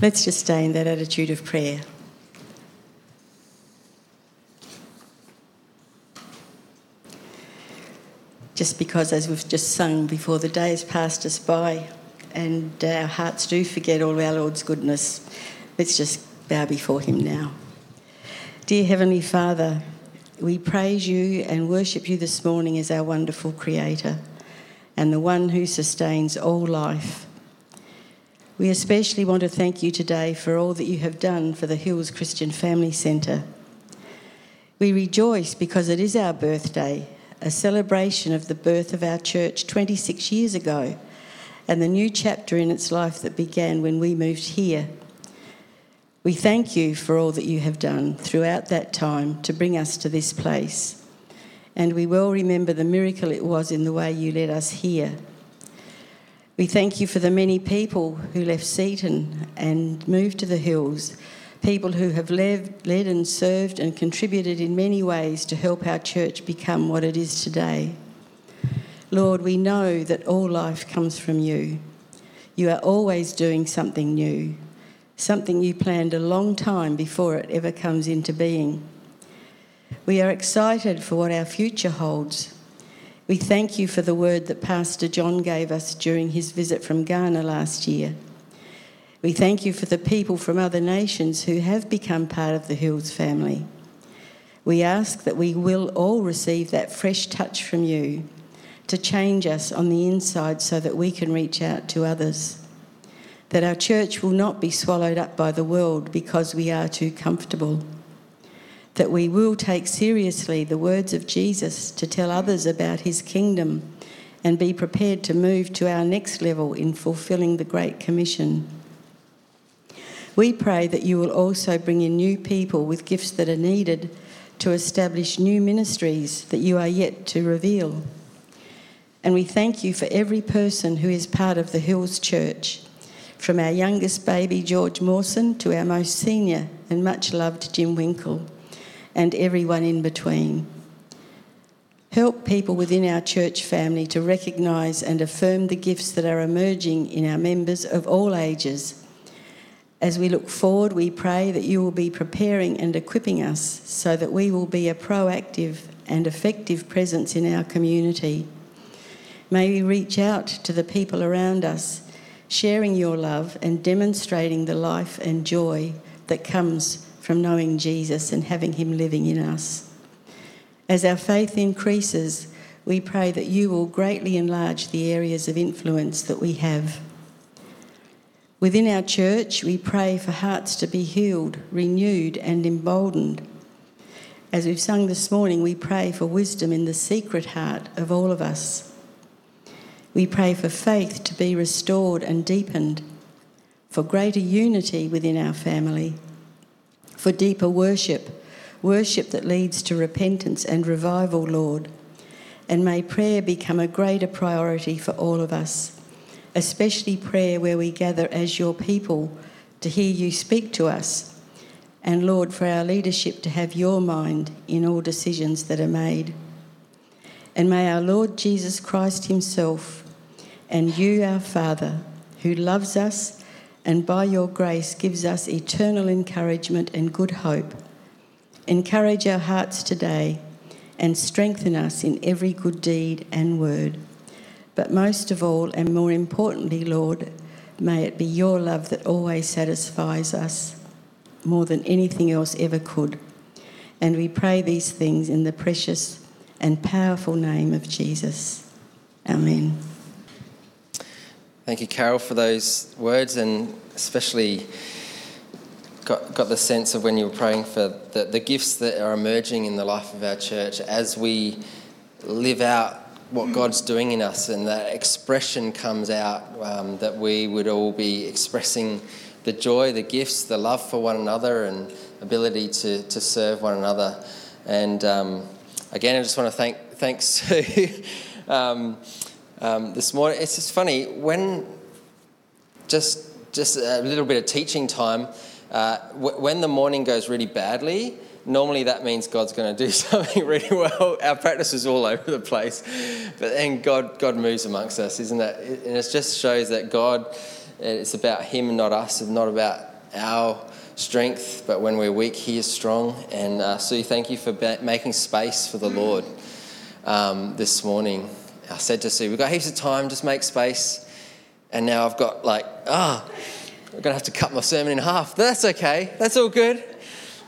Let's just stay in that attitude of prayer. Just because, as we've just sung before, the day has passed us by and our hearts do forget all our Lord's goodness, let's just bow before Him now. Dear Heavenly Father, we praise you and worship you this morning as our wonderful Creator and the one who sustains all life. We especially want to thank you today for all that you have done for the Hills Christian Family Centre. We rejoice because it is our birthday, a celebration of the birth of our church 26 years ago, and the new chapter in its life that began when we moved here. We thank you for all that you have done throughout that time to bring us to this place. And we well remember the miracle it was in the way you led us here we thank you for the many people who left Seaton and moved to the hills, people who have led, led and served and contributed in many ways to help our church become what it is today. Lord, we know that all life comes from you. You are always doing something new, something you planned a long time before it ever comes into being. We are excited for what our future holds we thank you for the word that Pastor John gave us during his visit from Ghana last year. We thank you for the people from other nations who have become part of the Hills family. We ask that we will all receive that fresh touch from you to change us on the inside so that we can reach out to others. That our church will not be swallowed up by the world because we are too comfortable that we will take seriously the words of Jesus to tell others about his kingdom and be prepared to move to our next level in fulfilling the Great Commission. We pray that you will also bring in new people with gifts that are needed to establish new ministries that you are yet to reveal. And we thank you for every person who is part of the Hills Church, from our youngest baby, George Mawson, to our most senior and much loved Jim Winkle and everyone in between. Help people within our church family to recognise and affirm the gifts that are emerging in our members of all ages. As we look forward, we pray that you will be preparing and equipping us so that we will be a proactive and effective presence in our community. May we reach out to the people around us, sharing your love and demonstrating the life and joy that comes from knowing Jesus and having Him living in us. As our faith increases, we pray that you will greatly enlarge the areas of influence that we have. Within our church, we pray for hearts to be healed, renewed, and emboldened. As we've sung this morning, we pray for wisdom in the secret heart of all of us. We pray for faith to be restored and deepened, for greater unity within our family for deeper worship, worship that leads to repentance and revival, Lord. And may prayer become a greater priority for all of us, especially prayer where we gather as your people to hear you speak to us. And Lord, for our leadership to have your mind in all decisions that are made. And may our Lord Jesus Christ Himself and you, our Father, who loves us and by your grace gives us eternal encouragement and good hope. Encourage our hearts today and strengthen us in every good deed and word. But most of all, and more importantly, Lord, may it be your love that always satisfies us more than anything else ever could. And we pray these things in the precious and powerful name of Jesus. Amen. Thank you, Carol, for those words, and especially got, got the sense of when you were praying for the, the gifts that are emerging in the life of our church as we live out what God's doing in us, and that expression comes out um, that we would all be expressing the joy, the gifts, the love for one another, and ability to, to serve one another. And um, again, I just want to thank thanks to. um, um, this morning. It's just funny when just just a little bit of teaching time. Uh, w- when the morning goes really badly, normally that means God's going to do something really well. Our practice is all over the place, but then God God moves amongst us, isn't that? And it just shows that God It's about Him, and not us, and not about our strength, but when we're weak, He is strong. And uh, Sue, thank you for making space for the Lord um, this morning. I said to Sue, We've got heaps of time, just make space. And now I've got like, ah, oh, I'm going to have to cut my sermon in half. That's okay, that's all good.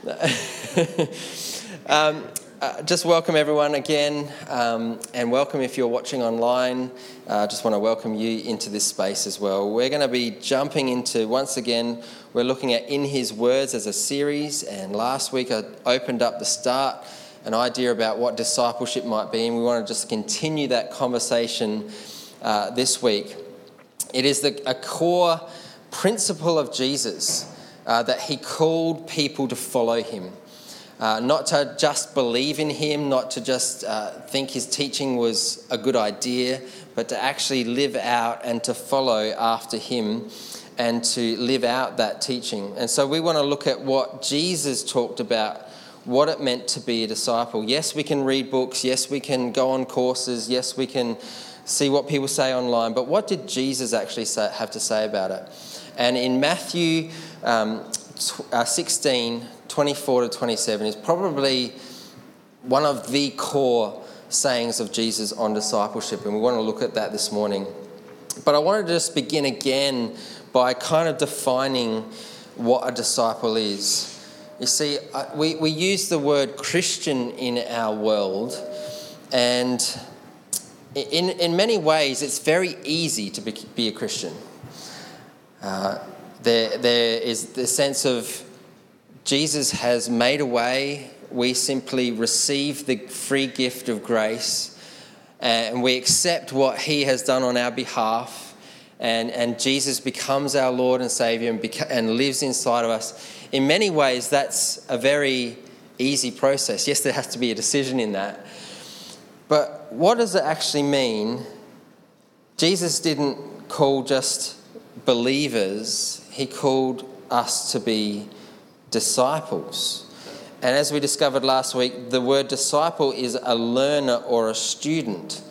um, uh, just welcome everyone again, um, and welcome if you're watching online. I uh, just want to welcome you into this space as well. We're going to be jumping into, once again, we're looking at In His Words as a series, and last week I opened up the start, an idea about what discipleship might be, and we want to just continue that conversation uh, this week. It is the, a core principle of Jesus uh, that He called people to follow Him. Uh, not to just believe in him, not to just uh, think his teaching was a good idea, but to actually live out and to follow after him and to live out that teaching. And so we want to look at what Jesus talked about, what it meant to be a disciple. Yes, we can read books, yes, we can go on courses, yes, we can see what people say online, but what did Jesus actually say, have to say about it? And in Matthew um, uh, 16, 24 to 27 is probably one of the core sayings of Jesus on discipleship, and we want to look at that this morning. But I want to just begin again by kind of defining what a disciple is. You see, we, we use the word Christian in our world, and in, in many ways, it's very easy to be, be a Christian. Uh, there, there is the sense of Jesus has made a way. We simply receive the free gift of grace and we accept what he has done on our behalf. And, and Jesus becomes our Lord and Savior and, beca- and lives inside of us. In many ways, that's a very easy process. Yes, there has to be a decision in that. But what does it actually mean? Jesus didn't call just believers, he called us to be disciples. And as we discovered last week, the word disciple is a learner or a student.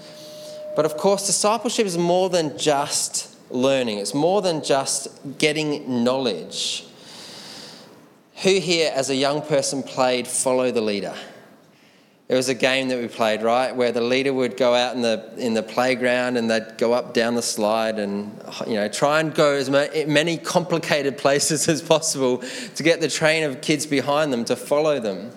But of course, discipleship is more than just learning, it's more than just getting knowledge. Who here, as a young person, played Follow the Leader? It was a game that we played, right, where the leader would go out in the in the playground and they'd go up down the slide and you know try and go as many complicated places as possible to get the train of kids behind them to follow them.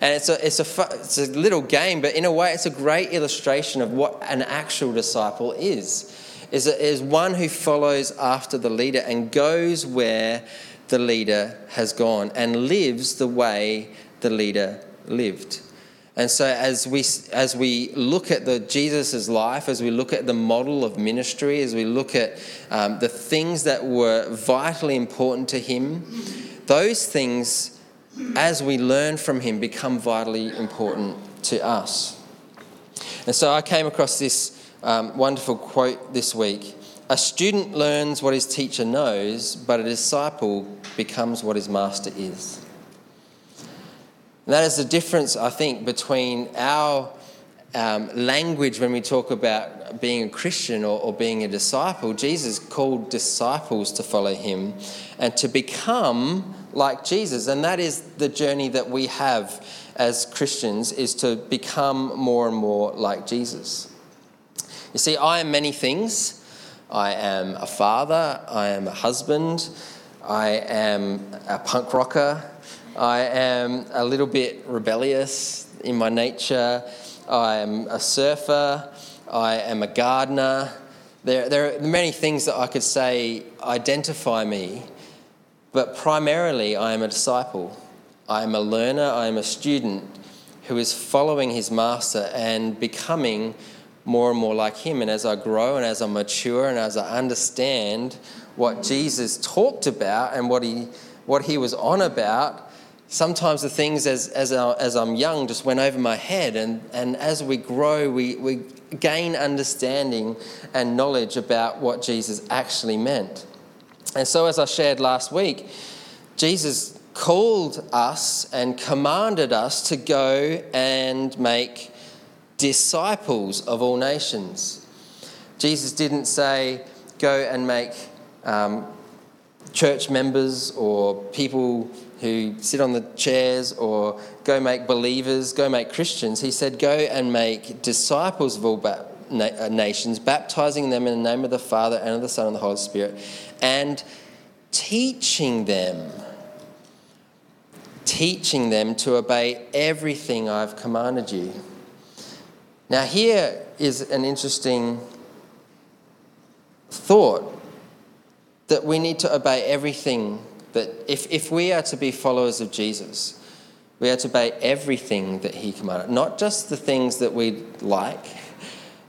And it's a it's a it's a little game, but in a way, it's a great illustration of what an actual disciple is. Is is one who follows after the leader and goes where the leader has gone and lives the way the leader lived. And so as we as we look at the Jesus's life, as we look at the model of ministry, as we look at um, the things that were vitally important to him, those things, as we learn from him, become vitally important to us. And so I came across this um, wonderful quote this week. A student learns what his teacher knows, but a disciple becomes what his master is. And that is the difference, I think, between our um, language when we talk about being a Christian or, or being a disciple. Jesus called disciples to follow him and to become like Jesus. And that is the journey that we have as Christians is to become more and more like Jesus. You see, I am many things. I am a father, I am a husband, I am a punk rocker, I am a little bit rebellious in my nature. I am a surfer. I am a gardener. There, there are many things that I could say identify me, but primarily I am a disciple. I am a learner. I am a student who is following his master and becoming more and more like him. And as I grow and as I mature and as I understand what Jesus talked about and what he, what he was on about, sometimes the things as, as, I, as I'm young just went over my head. And, and as we grow, we, we gain understanding and knowledge about what Jesus actually meant. And so, as I shared last week, Jesus called us and commanded us to go and make disciples of all nations. Jesus didn't say, go and make um, church members or people who sit on the chairs or go make believers, go make Christians. He said, Go and make disciples of all ba- na- uh, nations, baptizing them in the name of the Father and of the Son and the Holy Spirit, and teaching them. Teaching them to obey everything I've commanded you. Now, here is an interesting thought that we need to obey everything that if, if we are to be followers of Jesus, we are to obey everything that he commanded, not just the things that we like,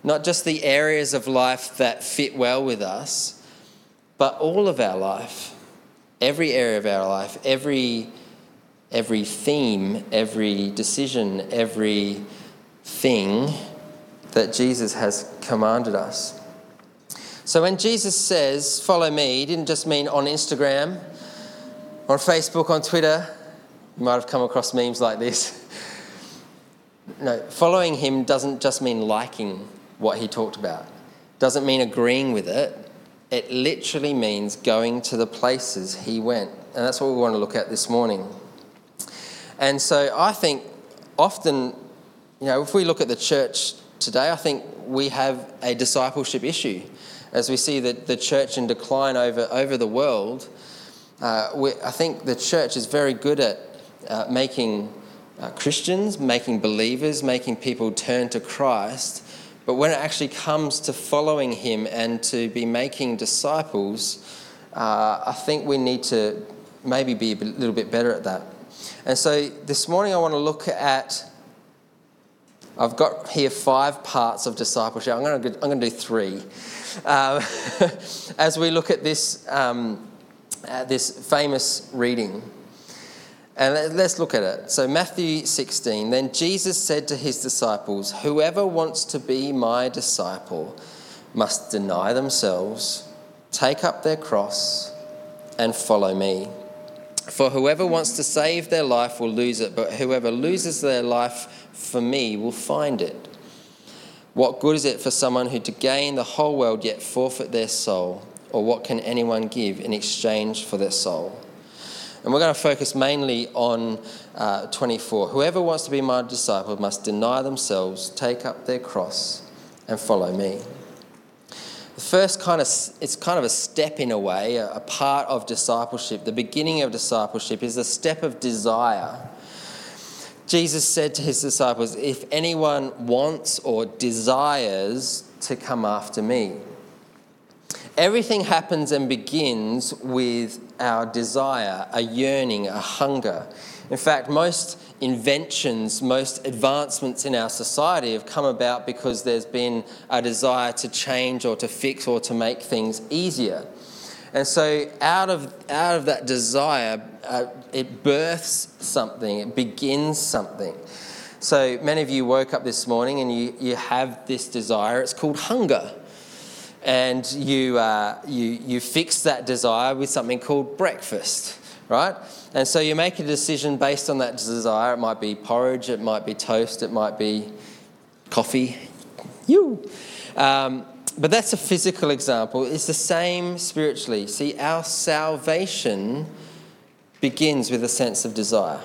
not just the areas of life that fit well with us, but all of our life, every area of our life, every, every theme, every decision, every thing that Jesus has commanded us. So when Jesus says, Follow me, he didn't just mean on Instagram, on Facebook, on Twitter. You might have come across memes like this. No, following him doesn't just mean liking what he talked about, doesn't mean agreeing with it. It literally means going to the places he went. And that's what we want to look at this morning. And so I think often, you know, if we look at the church today, I think we have a discipleship issue. As we see the, the church in decline over, over the world, uh, we, I think the church is very good at uh, making uh, Christians, making believers, making people turn to Christ. But when it actually comes to following Him and to be making disciples, uh, I think we need to maybe be a little bit better at that. And so this morning I want to look at. I've got here five parts of discipleship. I'm going to, I'm going to do three. Um, as we look at this, um, at this famous reading. And let's look at it. So, Matthew 16. Then Jesus said to his disciples, Whoever wants to be my disciple must deny themselves, take up their cross, and follow me. For whoever wants to save their life will lose it, but whoever loses their life for me will find it. What good is it for someone who to gain the whole world yet forfeit their soul? Or what can anyone give in exchange for their soul? And we're going to focus mainly on uh, 24. Whoever wants to be my disciple must deny themselves, take up their cross, and follow me. The first kind of, it's kind of a step in a way, a part of discipleship. The beginning of discipleship is a step of desire. Jesus said to his disciples, If anyone wants or desires to come after me, Everything happens and begins with our desire, a yearning, a hunger. In fact, most inventions, most advancements in our society have come about because there's been a desire to change or to fix or to make things easier. And so, out of, out of that desire, uh, it births something, it begins something. So, many of you woke up this morning and you, you have this desire. It's called hunger and you, uh, you, you fix that desire with something called breakfast, right? And so you make a decision based on that desire. It might be porridge, it might be toast, it might be coffee. You. Um, but that's a physical example. It's the same spiritually. See, our salvation begins with a sense of desire.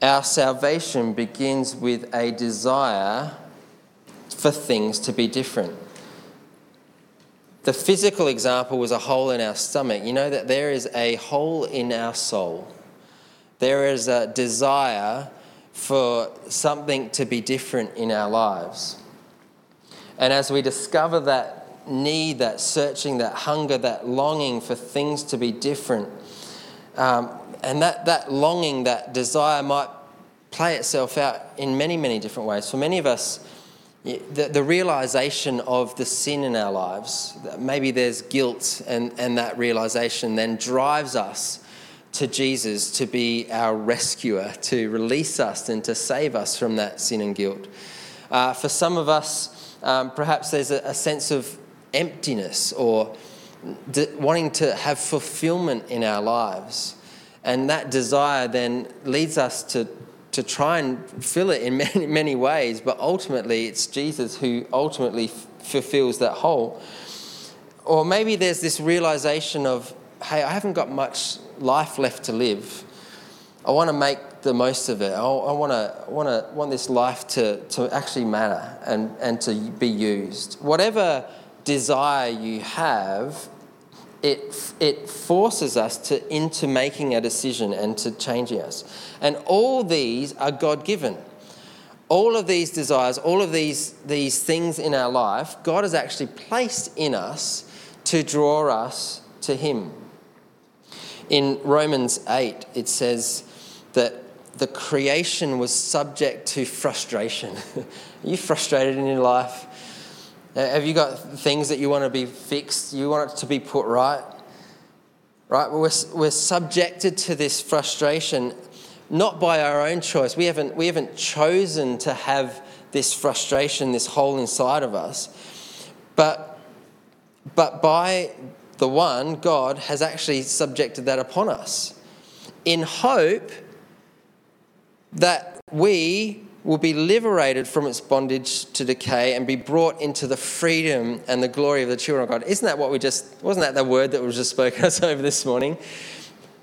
Our salvation begins with a desire for things to be different. The physical example was a hole in our stomach. You know that there is a hole in our soul. There is a desire for something to be different in our lives. And as we discover that need, that searching, that hunger, that longing for things to be different, um, and that, that longing, that desire might play itself out in many, many different ways. For many of us, the, the realization of the sin in our lives, maybe there's guilt, and, and that realization then drives us to Jesus to be our rescuer, to release us and to save us from that sin and guilt. Uh, for some of us, um, perhaps there's a, a, sense of emptiness or de- wanting to have fulfillment in our lives. And that desire then leads us to to try and fill it in many, many ways, but ultimately it's Jesus who ultimately f- fulfills that hole. or maybe there's this realization of, hey, I haven't got much life left to live. I want to make the most of it. I, I want to want to want this life to, to actually matter and, and to be used. Whatever desire you have, it, it forces us to into making a decision and to changing us. And all these are God given. All of these desires, all of these, these things in our life, God has actually placed in us to draw us to Him. In Romans 8, it says that the creation was subject to frustration. Are you frustrated in your life? Uh, have you got things that you want to be fixed? You want it to be put right? Right? We're, we're subjected to this frustration not by our own choice. We haven't, we haven't chosen to have this frustration, this hole inside of us. But, but by the one, God, has actually subjected that upon us in hope that we will be liberated from its bondage to decay and be brought into the freedom and the glory of the children of God. Isn't that what we just, wasn't that the word that was just spoken us over this morning?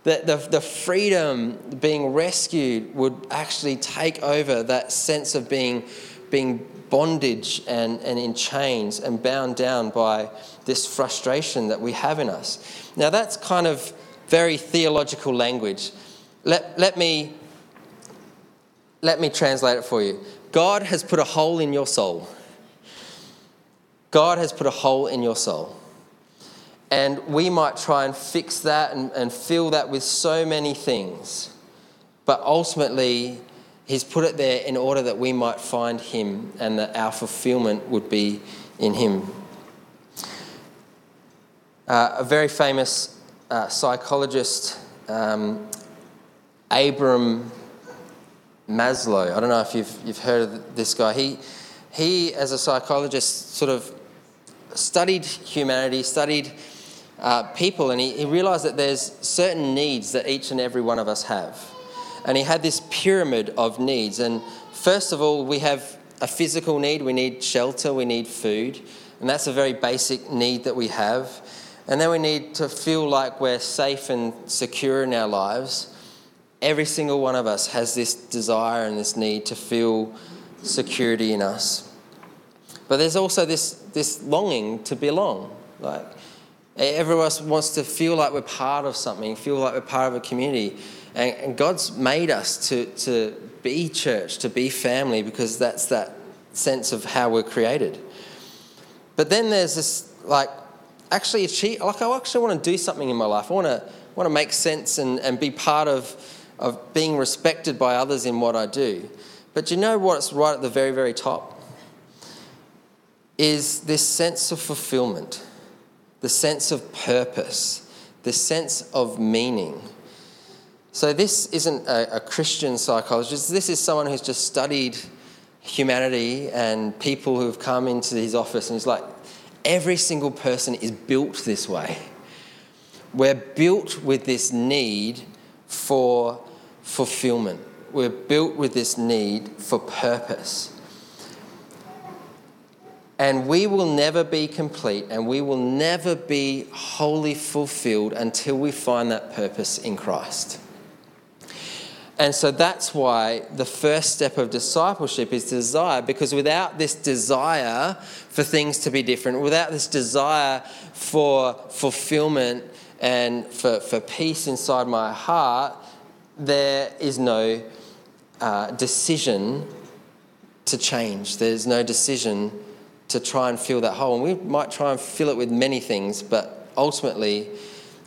That the, the freedom, being rescued, would actually take over that sense of being, being bondage and, and in chains and bound down by this frustration that we have in us. Now, that's kind of very theological language. Let, let me let me translate it for you. God has put a hole in your soul. God has put a hole in your soul. And we might try and fix that and, and fill that with so many things. But ultimately, He's put it there in order that we might find Him and that our fulfillment would be in Him. Uh, a very famous uh, psychologist, um, Abram Maslow. I don't know if you've, you've heard of this guy. He, he, as a psychologist, sort of studied humanity, studied uh, people, and he, he realized that there's certain needs that each and every one of us have. And he had this pyramid of needs. And first of all, we have a physical need. We need shelter, we need food. And that's a very basic need that we have. And then we need to feel like we're safe and secure in our lives. Every single one of us has this desire and this need to feel security in us. But there's also this, this longing to belong. Like, everyone wants to feel like we're part of something, feel like we're part of a community. And, and God's made us to, to be church, to be family, because that's that sense of how we're created. But then there's this, like, actually achieve, like, I actually want to do something in my life. I want to, want to make sense and, and be part of of being respected by others in what I do. But you know what's right at the very, very top? Is this sense of fulfillment, the sense of purpose, the sense of meaning. So, this isn't a, a Christian psychologist, this is someone who's just studied humanity and people who have come into his office, and he's like, every single person is built this way. We're built with this need for fulfillment. We're built with this need for purpose. And we will never be complete and we will never be wholly fulfilled until we find that purpose in Christ. And so that's why the first step of discipleship is desire, because without this desire for things to be different, without this desire for fulfillment and for, for peace inside my heart, there is no uh, decision to change. There's no decision to try and fill that hole. And we might try and fill it with many things, but ultimately,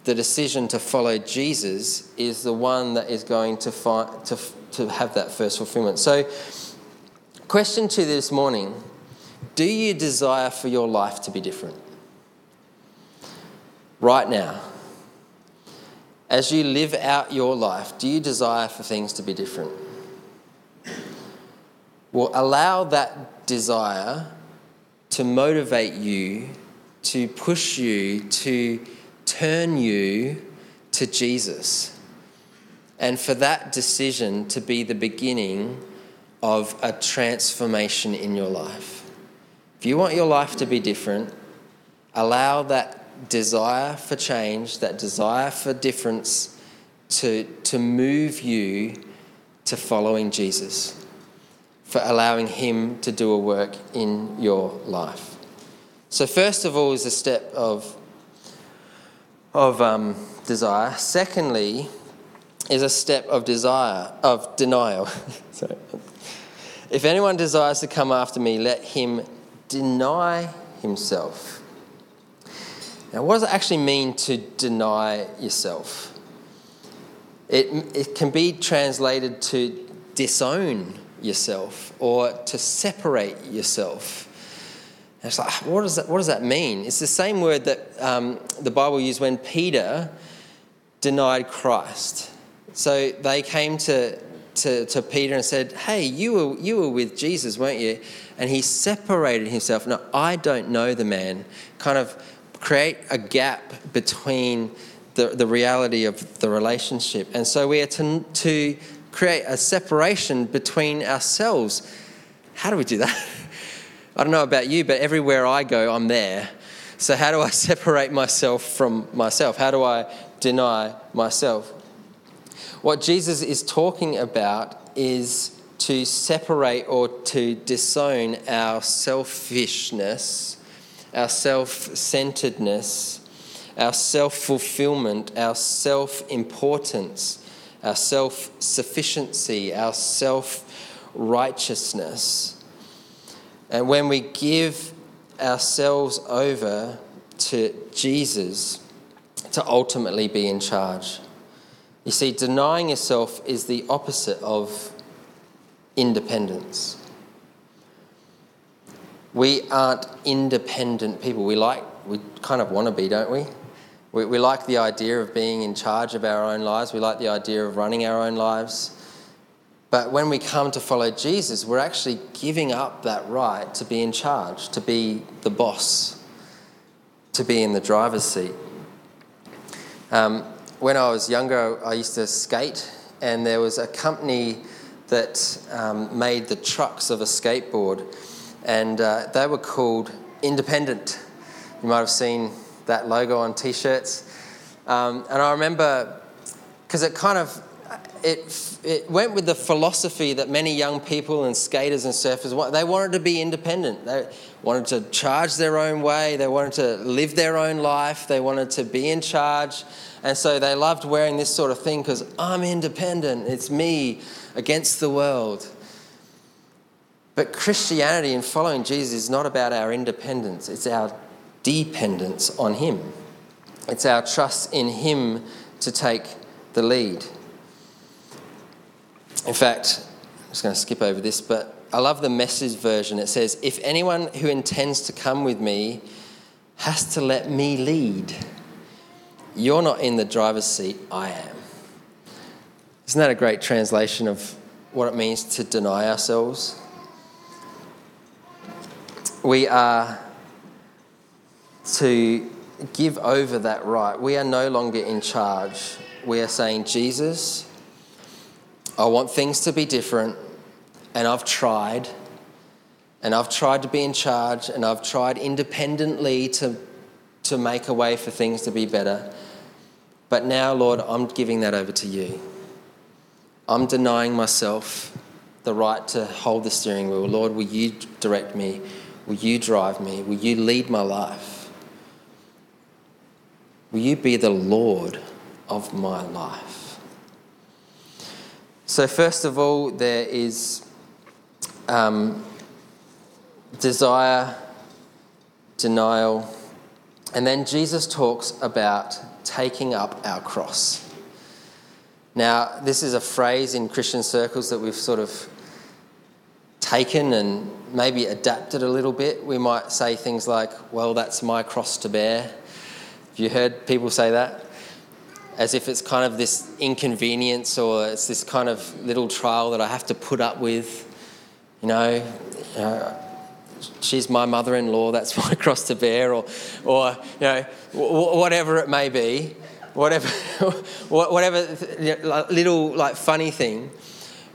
the decision to follow Jesus is the one that is going to, find, to, to have that first fulfillment. So, question to this morning do you desire for your life to be different? Right now as you live out your life, do you desire for things to be different? Well, allow that desire to motivate you, to push you, to turn you to Jesus. And for that decision to be the beginning of a transformation in your life. If you want your life to be different, allow that desire for change, that desire for difference to, to move you to following Jesus, for allowing Him to do a work in your life. So, first of all, is a step of, of um, desire. Secondly, is a step of desire, of denial. Sorry. If anyone desires to come after me, let him deny himself. Now, what does it actually mean to deny yourself? It, it can be translated to disown yourself or to separate yourself. And it's like, what does, that, what does that mean? It's the same word that um, the Bible used when Peter denied Christ. So they came to, to, to Peter and said, Hey, you were, you were with Jesus, weren't you? And he separated himself. No, I don't know the man. Kind of create a gap between the, the reality of the relationship. And so we are to, to create a separation between ourselves. How do we do that? I don't know about you, but everywhere I go, I'm there. So, how do I separate myself from myself? How do I deny myself? What Jesus is talking about is to separate or to disown our selfishness, our self centeredness, our self fulfillment, our self importance, our self sufficiency, our self righteousness. And when we give ourselves over to Jesus to ultimately be in charge. You see, denying yourself is the opposite of independence. We aren't independent people. We like, we kind of want to be, don't we? we? We like the idea of being in charge of our own lives. We like the idea of running our own lives. But when we come to follow Jesus, we're actually giving up that right to be in charge, to be the boss, to be in the driver's seat. Um, when I was younger, I used to skate, and there was a company that um, made the trucks of a skateboard, and uh, they were called Independent. You might have seen that logo on t-shirts. Um, and I remember because it kind of it, it went with the philosophy that many young people and skaters and surfers they wanted to be independent. They wanted to charge their own way. They wanted to live their own life. They wanted to be in charge. And so they loved wearing this sort of thing because I'm independent. It's me against the world. But Christianity and following Jesus is not about our independence, it's our dependence on Him. It's our trust in Him to take the lead. In fact, I'm just going to skip over this, but I love the message version. It says, If anyone who intends to come with me has to let me lead, you're not in the driver's seat, I am. Isn't that a great translation of what it means to deny ourselves? We are to give over that right. We are no longer in charge. We are saying, Jesus, I want things to be different, and I've tried. And I've tried to be in charge, and I've tried independently to, to make a way for things to be better. But now, Lord, I'm giving that over to you. I'm denying myself the right to hold the steering wheel. Lord, will you direct me? Will you drive me? Will you lead my life? Will you be the Lord of my life? So, first of all, there is um, desire, denial, and then Jesus talks about taking up our cross. Now, this is a phrase in Christian circles that we've sort of taken and maybe adapt it a little bit. We might say things like, well, that's my cross to bear. Have you heard people say that? As if it's kind of this inconvenience or it's this kind of little trial that I have to put up with. You know, know she's my mother-in-law, that's my cross to bear, or, or you know, whatever it may be, whatever, whatever little like funny thing.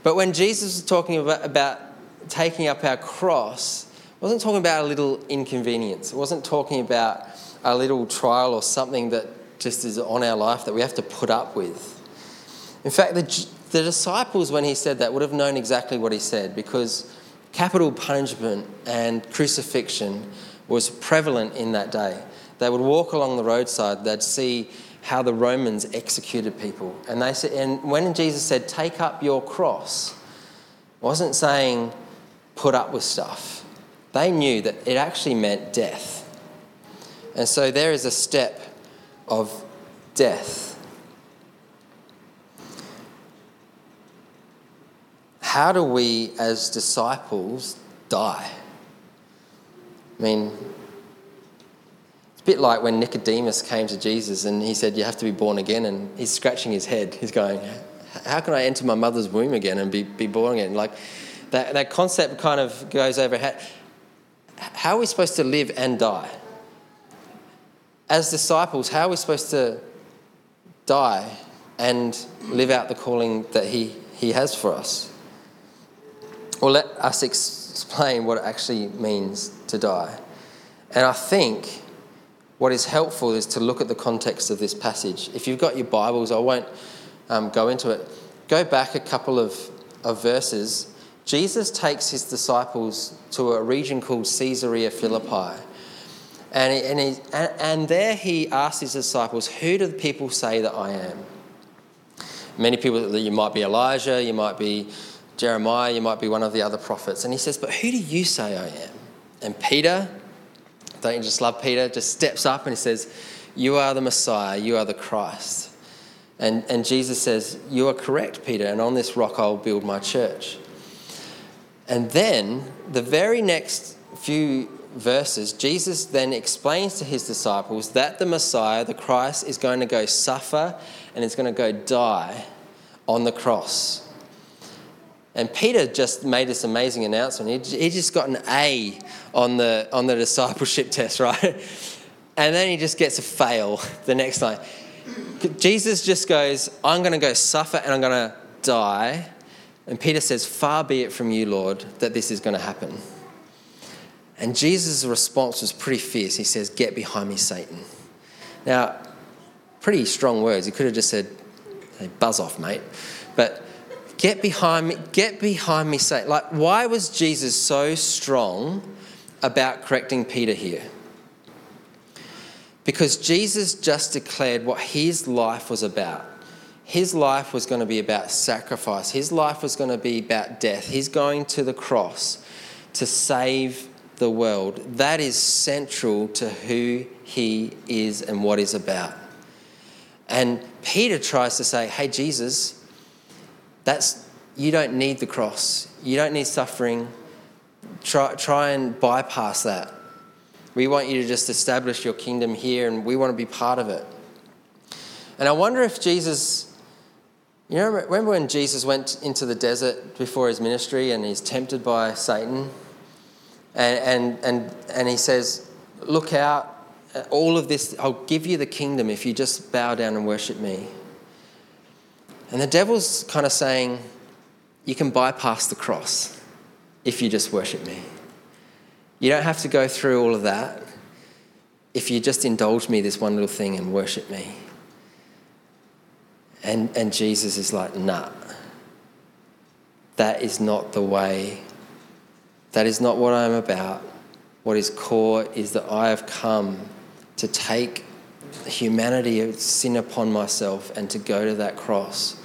But when Jesus was talking about, about taking up our cross, wasn't talking about a little inconvenience. It wasn't talking about a little trial or something that just is on our life that we have to put up with. In fact, the, the disciples, when he said that, would have known exactly what he said because capital punishment and crucifixion was prevalent in that day. They would walk along the roadside, they'd see how the Romans executed people. And they said, and when Jesus said, take up your cross, wasn't saying put up with stuff. They knew that it actually meant death. And so there is a step of death. How do we, as disciples, die? I mean, it's a bit like when Nicodemus came to Jesus and he said, You have to be born again. And he's scratching his head. He's going, How can I enter my mother's womb again and be, be born again? Like, that, that concept kind of goes over how, are we supposed to live and die? As disciples, how are we supposed to die and live out the calling that He, he has for us? Well, let us explain what it actually means to die. And I think what is helpful is to look at the context of this passage. If you've got your Bibles, I won't um, go into it. Go back a couple of, of verses. Jesus takes his disciples to a region called Caesarea Philippi. And, he, and, he, and, and there he asks his disciples, Who do the people say that I am? Many people, you might be Elijah, you might be Jeremiah, you might be one of the other prophets. And he says, But who do you say I am? And Peter, don't you just love Peter, just steps up and he says, You are the Messiah, you are the Christ. And, and Jesus says, You are correct, Peter, and on this rock I'll build my church. And then, the very next few verses, Jesus then explains to his disciples that the Messiah, the Christ, is going to go suffer and is going to go die on the cross. And Peter just made this amazing announcement. He, he just got an A on the, on the discipleship test, right? And then he just gets a fail the next night. Jesus just goes, I'm going to go suffer and I'm going to die. And Peter says, Far be it from you, Lord, that this is going to happen. And Jesus' response was pretty fierce. He says, Get behind me, Satan. Now, pretty strong words. He could have just said, hey, Buzz off, mate. But get behind me, get behind me, Satan. Like, why was Jesus so strong about correcting Peter here? Because Jesus just declared what his life was about. His life was going to be about sacrifice. His life was going to be about death. He's going to the cross to save the world. That is central to who he is and what he's about. And Peter tries to say, "Hey Jesus, that's you don't need the cross. You don't need suffering. Try, try and bypass that. We want you to just establish your kingdom here and we want to be part of it. And I wonder if Jesus, you know, remember when Jesus went into the desert before his ministry and he's tempted by Satan? And, and, and, and he says, Look out, uh, all of this, I'll give you the kingdom if you just bow down and worship me. And the devil's kind of saying, You can bypass the cross if you just worship me. You don't have to go through all of that if you just indulge me this one little thing and worship me. And, and Jesus is like, nah, that is not the way. That is not what I'm about. What is core is that I have come to take humanity of sin upon myself and to go to that cross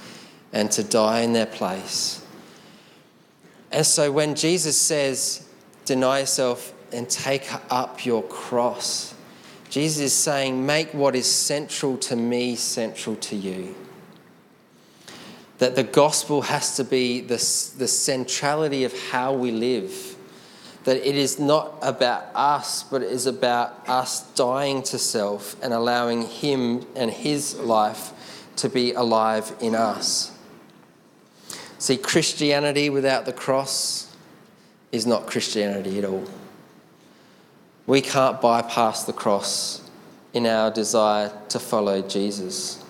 and to die in their place. And so when Jesus says, deny yourself and take up your cross, Jesus is saying, make what is central to me central to you. That the gospel has to be the, the centrality of how we live. That it is not about us, but it is about us dying to self and allowing Him and His life to be alive in us. See, Christianity without the cross is not Christianity at all. We can't bypass the cross in our desire to follow Jesus.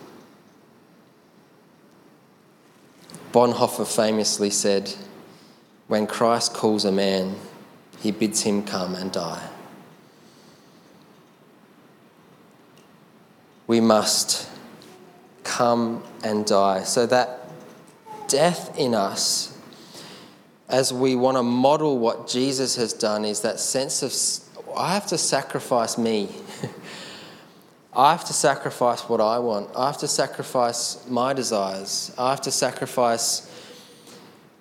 Bonhoeffer famously said, When Christ calls a man, he bids him come and die. we must come and die. So that death in us, as we want to model what Jesus has done, is that sense of I have to sacrifice me. I have to sacrifice what I want. I have to sacrifice my desires. I have to sacrifice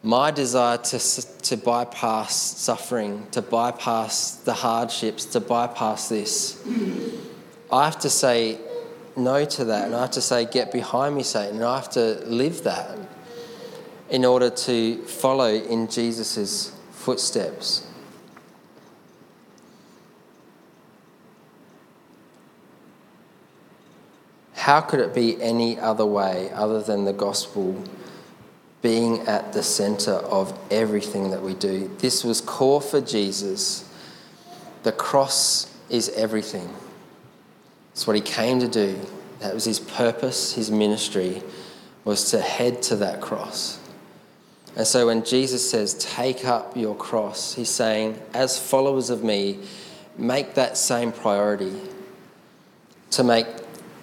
my desire to, to bypass suffering, to bypass the hardships, to bypass this. I have to say no to that, and I have to say, Get behind me, Satan, and I have to live that in order to follow in Jesus' footsteps. How could it be any other way other than the gospel being at the center of everything that we do? This was core for Jesus. The cross is everything. It's what he came to do. That was his purpose, his ministry, was to head to that cross. And so when Jesus says, Take up your cross, he's saying, as followers of me, make that same priority to make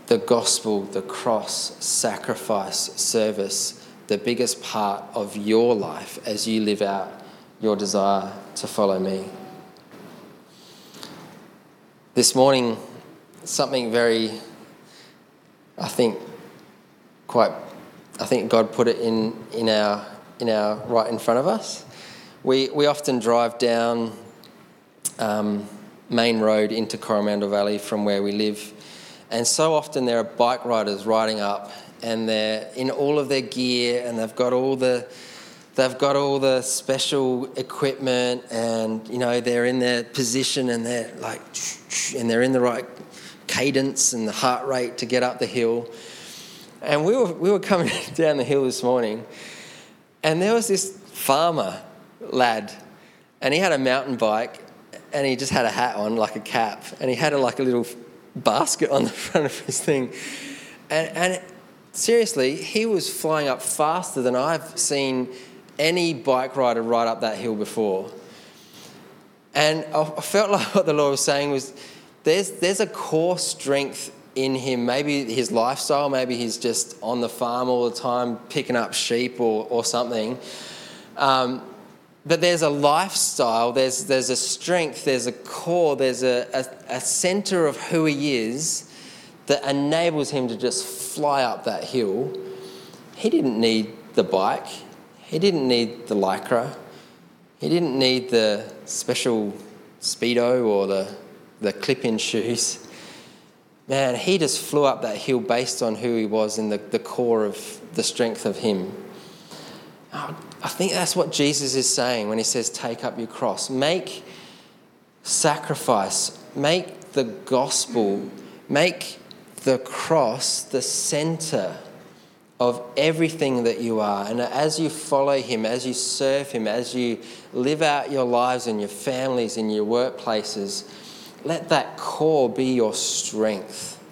the gospel, the cross, sacrifice, service, the biggest part of your life as you live out your desire to follow me. This morning, something very, I think, quite, I think God put it in, in, our, in our right in front of us. We, we often drive down um, Main Road into Coromandel Valley from where we live and so often there are bike riders riding up and they're in all of their gear and they've got all the they've got all the special equipment and you know they're in their position and they're like and they're in the right cadence and the heart rate to get up the hill. And we were we were coming down the hill this morning and there was this farmer lad and he had a mountain bike and he just had a hat on like a cap and he had a, like a little basket on the front of his thing. And, and seriously, he was flying up faster than I've seen any bike rider ride up that hill before. And I felt like what the Lord was saying was there's, there's a core strength in him. Maybe his lifestyle, maybe he's just on the farm all the time picking up sheep or, or something. Um, but there's a lifestyle, there's, there's a strength, there's a core, there's a, a, a center of who he is that enables him to just fly up that hill. He didn't need the bike, he didn't need the lycra, he didn't need the special Speedo or the, the clip in shoes. Man, he just flew up that hill based on who he was and the, the core of the strength of him. Oh, I think that's what Jesus is saying when he says, Take up your cross. Make sacrifice, make the gospel, make the cross the center of everything that you are. And as you follow him, as you serve him, as you live out your lives and your families and your workplaces, let that core be your strength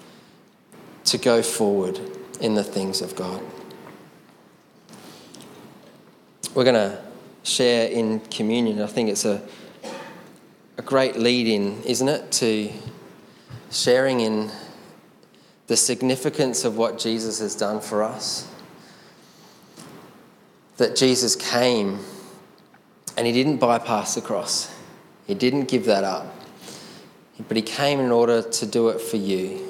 to go forward in the things of God. We're going to share in communion. I think it's a, a great lead in, isn't it, to sharing in the significance of what Jesus has done for us. That Jesus came and he didn't bypass the cross, he didn't give that up, but he came in order to do it for you.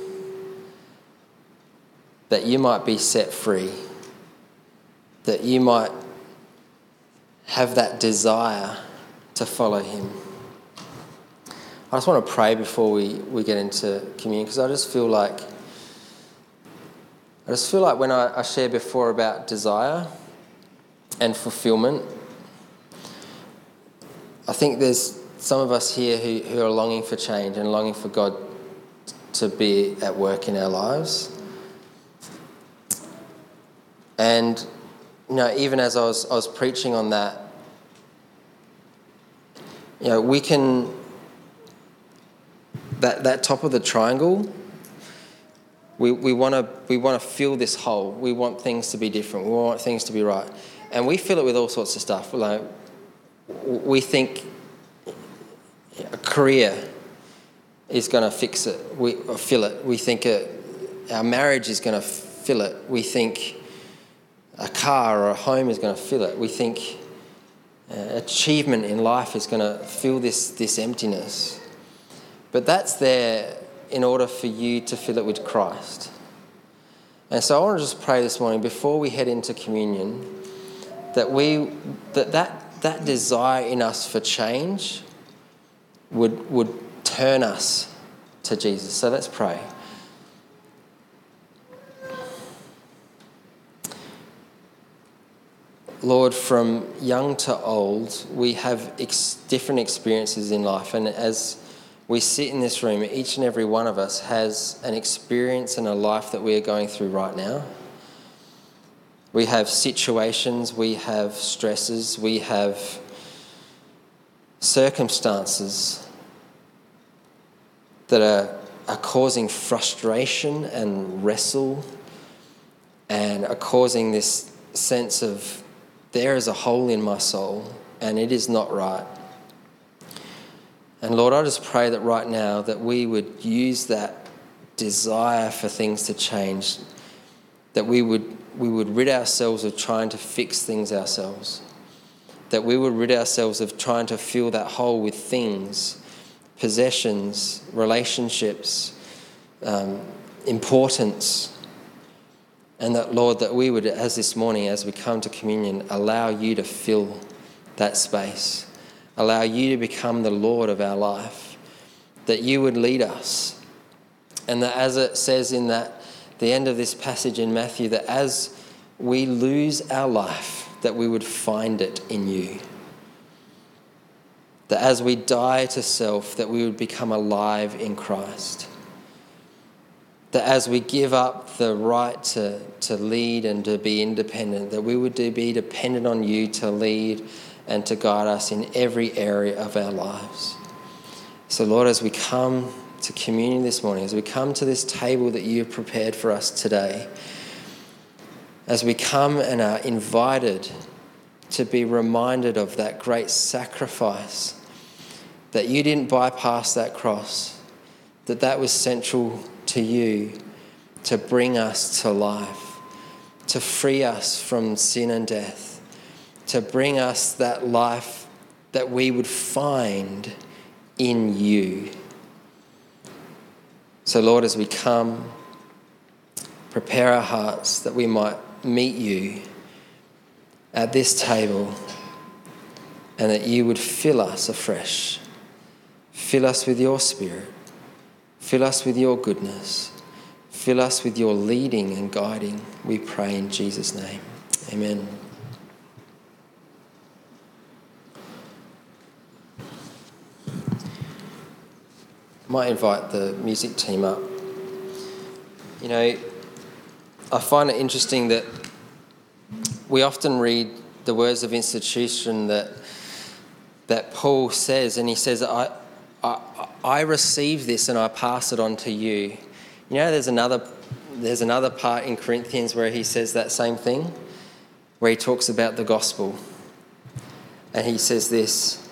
That you might be set free, that you might have that desire to follow Him. I just want to pray before we, we get into communion because I just feel like I just feel like when I, I shared before about desire and fulfillment, I think there's some of us here who, who are longing for change and longing for God to be at work in our lives. And you know, even as I was, I was preaching on that, you know, we can, that, that top of the triangle, we, we want to we wanna fill this hole. We want things to be different. We want things to be right. And we fill it with all sorts of stuff. Like, we think a career is going to fix it, we fill it. We think our marriage is going to fill it. We think a car or a home is going to fill it. We think uh, achievement in life is going to fill this, this emptiness. But that's there in order for you to fill it with Christ. And so I want to just pray this morning before we head into communion that we that that, that desire in us for change would would turn us to Jesus. So let's pray. Lord, from young to old, we have ex- different experiences in life. And as we sit in this room, each and every one of us has an experience and a life that we are going through right now. We have situations, we have stresses, we have circumstances that are, are causing frustration and wrestle and are causing this sense of there is a hole in my soul and it is not right. And Lord, I just pray that right now that we would use that desire for things to change, that we would, we would rid ourselves of trying to fix things ourselves, that we would rid ourselves of trying to fill that hole with things, possessions, relationships, um, importance and that, Lord, that we would, as this morning, as we come to communion, allow you to fill that space, allow you to become the Lord of our life, that you would lead us. And that, as it says in that, the end of this passage in Matthew, that as we lose our life, that we would find it in you. That as we die to self, that we would become alive in Christ that as we give up the right to, to lead and to be independent, that we would be dependent on you to lead and to guide us in every area of our lives. So, Lord, as we come to communion this morning, as we come to this table that you have prepared for us today, as we come and are invited to be reminded of that great sacrifice, that you didn't bypass that cross, that that was central to you to bring us to life, to free us from sin and death, to bring us that life that we would find in you. So, Lord, as we come, prepare our hearts that we might meet you at this table and that you would fill us afresh. Fill us with your spirit. Fill us with your goodness. Fill us with your leading and guiding, we pray in Jesus' name. Amen. Might invite the music team up. You know, I find it interesting that we often read the words of institution that that Paul says, and he says, I, I, receive this and I pass it on to you. You know, there's another, there's another part in Corinthians where he says that same thing, where he talks about the gospel. And he says this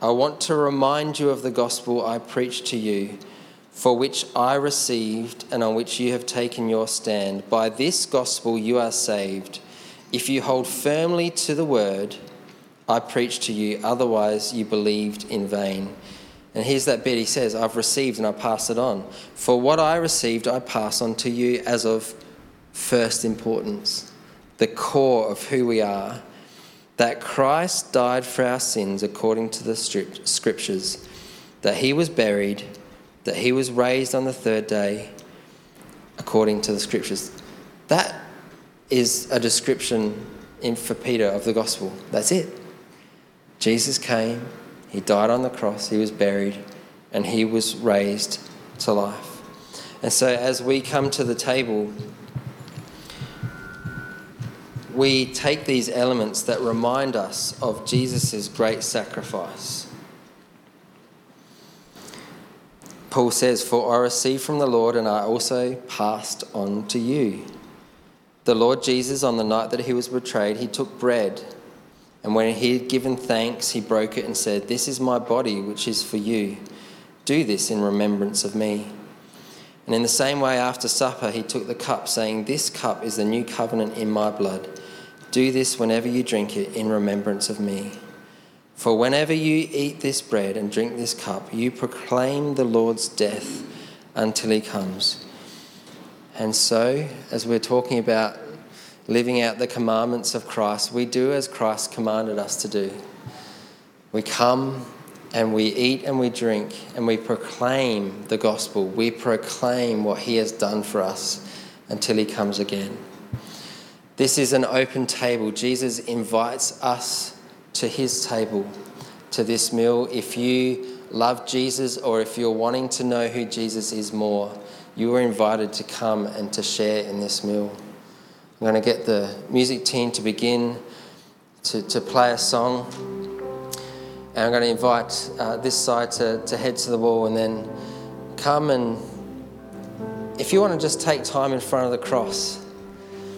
I want to remind you of the gospel I preached to you, for which I received and on which you have taken your stand. By this gospel you are saved, if you hold firmly to the word I preached to you, otherwise you believed in vain. And here's that bit he says, I've received and I pass it on. For what I received, I pass on to you as of first importance, the core of who we are. That Christ died for our sins according to the scriptures, that he was buried, that he was raised on the third day according to the scriptures. That is a description in, for Peter of the gospel. That's it. Jesus came, he died on the cross, he was buried, and he was raised to life. And so, as we come to the table, we take these elements that remind us of Jesus' great sacrifice. Paul says, For I received from the Lord, and I also passed on to you. The Lord Jesus, on the night that he was betrayed, he took bread. And when he had given thanks, he broke it and said, This is my body, which is for you. Do this in remembrance of me. And in the same way, after supper, he took the cup, saying, This cup is the new covenant in my blood. Do this whenever you drink it in remembrance of me. For whenever you eat this bread and drink this cup, you proclaim the Lord's death until he comes. And so, as we're talking about living out the commandments of Christ, we do as Christ commanded us to do. We come and we eat and we drink and we proclaim the gospel. We proclaim what he has done for us until he comes again. This is an open table. Jesus invites us to his table, to this meal. If you love Jesus or if you're wanting to know who Jesus is more, you are invited to come and to share in this meal. I'm going to get the music team to begin to, to play a song. And I'm going to invite uh, this side to, to head to the wall and then come and, if you want to just take time in front of the cross.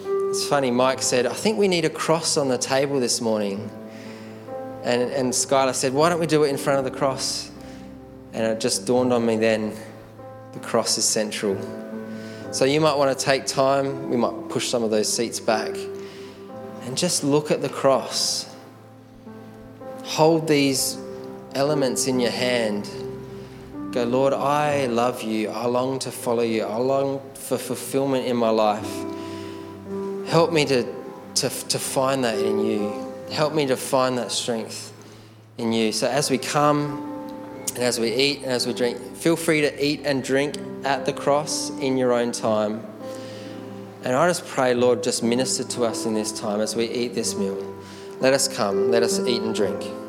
It's funny, Mike said, I think we need a cross on the table this morning. And, and Skylar said, Why don't we do it in front of the cross? And it just dawned on me then the cross is central. So you might want to take time, we might push some of those seats back, and just look at the cross hold these elements in your hand. Go, Lord, I love you. I long to follow you. I long for fulfillment in my life. Help me to, to, to find that in you. Help me to find that strength in you. So as we come and as we eat and as we drink, feel free to eat and drink at the cross in your own time. And I just pray, Lord, just minister to us in this time as we eat this meal. Let us come, let us eat and drink.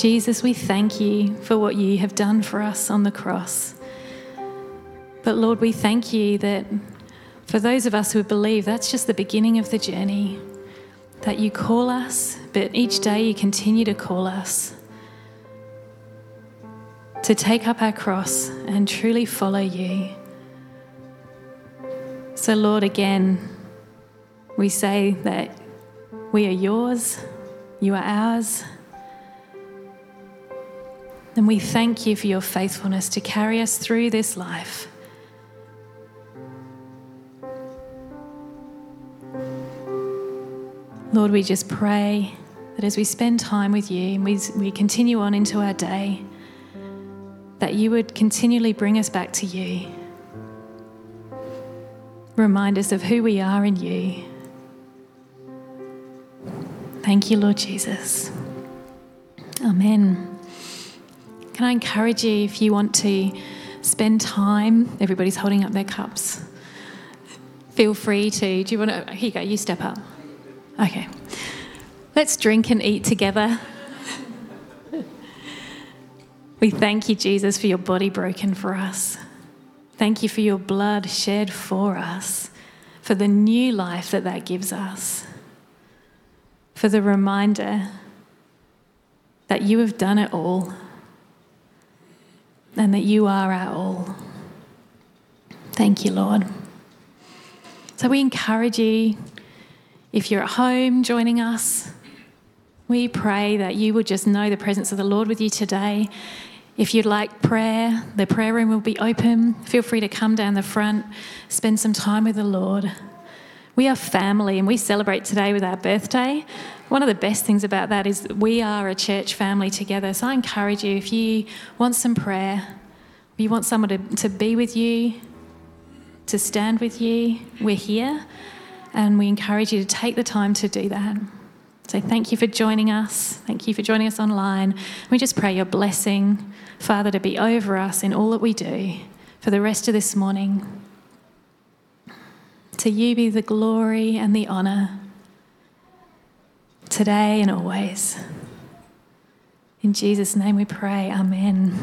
Jesus, we thank you for what you have done for us on the cross. But Lord, we thank you that for those of us who believe, that's just the beginning of the journey. That you call us, but each day you continue to call us to take up our cross and truly follow you. So, Lord, again, we say that we are yours, you are ours. And we thank you for your faithfulness to carry us through this life. Lord, we just pray that as we spend time with you and we, we continue on into our day, that you would continually bring us back to you. Remind us of who we are in you. Thank you, Lord Jesus. Amen. Can I encourage you if you want to spend time, everybody's holding up their cups. Feel free to. Do you want to? Here you go, you step up. Okay. Let's drink and eat together. we thank you, Jesus, for your body broken for us. Thank you for your blood shed for us, for the new life that that gives us, for the reminder that you have done it all and that you are our all. Thank you, Lord. So we encourage you, if you're at home joining us, we pray that you would just know the presence of the Lord with you today. If you'd like prayer, the prayer room will be open. Feel free to come down the front, spend some time with the Lord. We are family and we celebrate today with our birthday. One of the best things about that is that we are a church family together. So I encourage you, if you want some prayer, if you want someone to, to be with you, to stand with you, we're here. And we encourage you to take the time to do that. So thank you for joining us. Thank you for joining us online. We just pray your blessing, Father, to be over us in all that we do for the rest of this morning. To you be the glory and the honor today and always. In Jesus' name we pray. Amen.